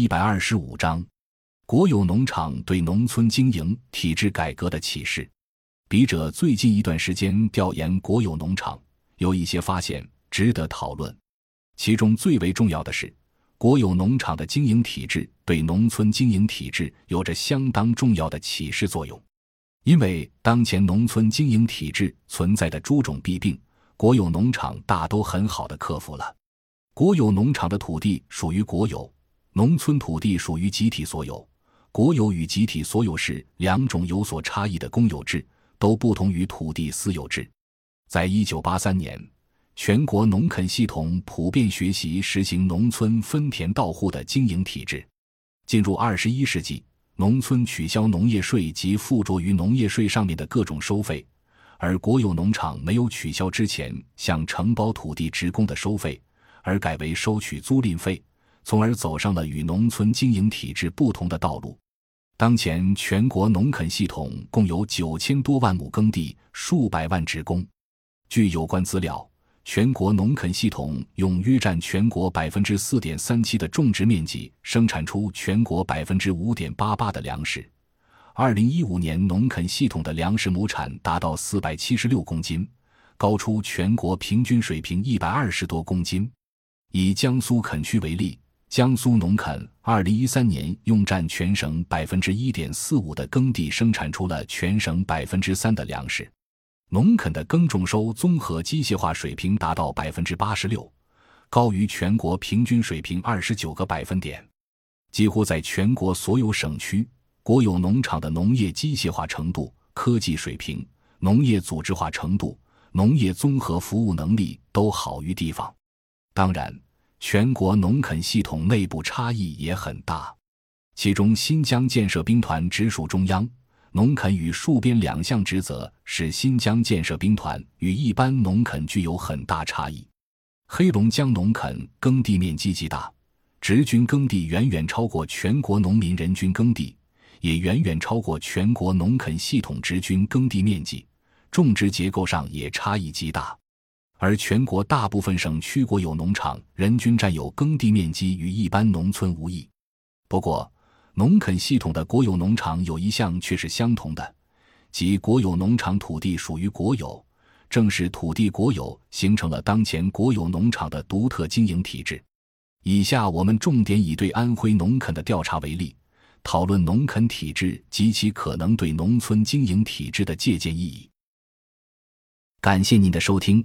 一百二十五章：国有农场对农村经营体制改革的启示。笔者最近一段时间调研国有农场，有一些发现值得讨论。其中最为重要的是，国有农场的经营体制对农村经营体制有着相当重要的启示作用。因为当前农村经营体制存在的诸种弊病，国有农场大都很好的克服了。国有农场的土地属于国有，农村土地属于集体所有。国有与集体所有是两种有所差异的公有制，都不同于土地私有制。在一九八三年，全国农垦系统普遍学习实行农村分田到户的经营体制。进入二十一世纪，农村取消农业税及附着于农业税上面的各种收费，而国有农场没有取消之前向承包土地职工的收费。而改为收取租赁费，从而走上了与农村经营体制不同的道路。当前全国农垦系统共有九千多万亩耕地，数百万职工。据有关资料，全国农垦系统用约占全国百分之四点三七的种植面积，生产出全国百分之五点八八的粮食。二零一五年，农垦系统的粮食亩产达到四百七十六公斤，高出全国平均水平一百二十多公斤。以江苏垦区为例，江苏农垦二零一三年用占全省百分之一点四五的耕地，生产出了全省百分之三的粮食。农垦的耕种收综合机械化水平达到百分之八十六，高于全国平均水平二十九个百分点。几乎在全国所有省区，国有农场的农业机械化程度、科技水平、农业组织化程度、农业综合服务能力都好于地方。当然，全国农垦系统内部差异也很大，其中新疆建设兵团直属中央，农垦与戍边两项职责使新疆建设兵团与一般农垦具有很大差异。黑龙江农垦耕地面积极大，直均耕地远远超过全国农民人均耕地，也远远超过全国农垦系统直均耕地面积，种植结构上也差异极大。而全国大部分省区国有农场人均占有耕地面积与一般农村无异。不过，农垦系统的国有农场有一项却是相同的，即国有农场土地属于国有。正是土地国有，形成了当前国有农场的独特经营体制。以下我们重点以对安徽农垦的调查为例，讨论农垦体制及其可能对农村经营体制的借鉴意义。感谢您的收听。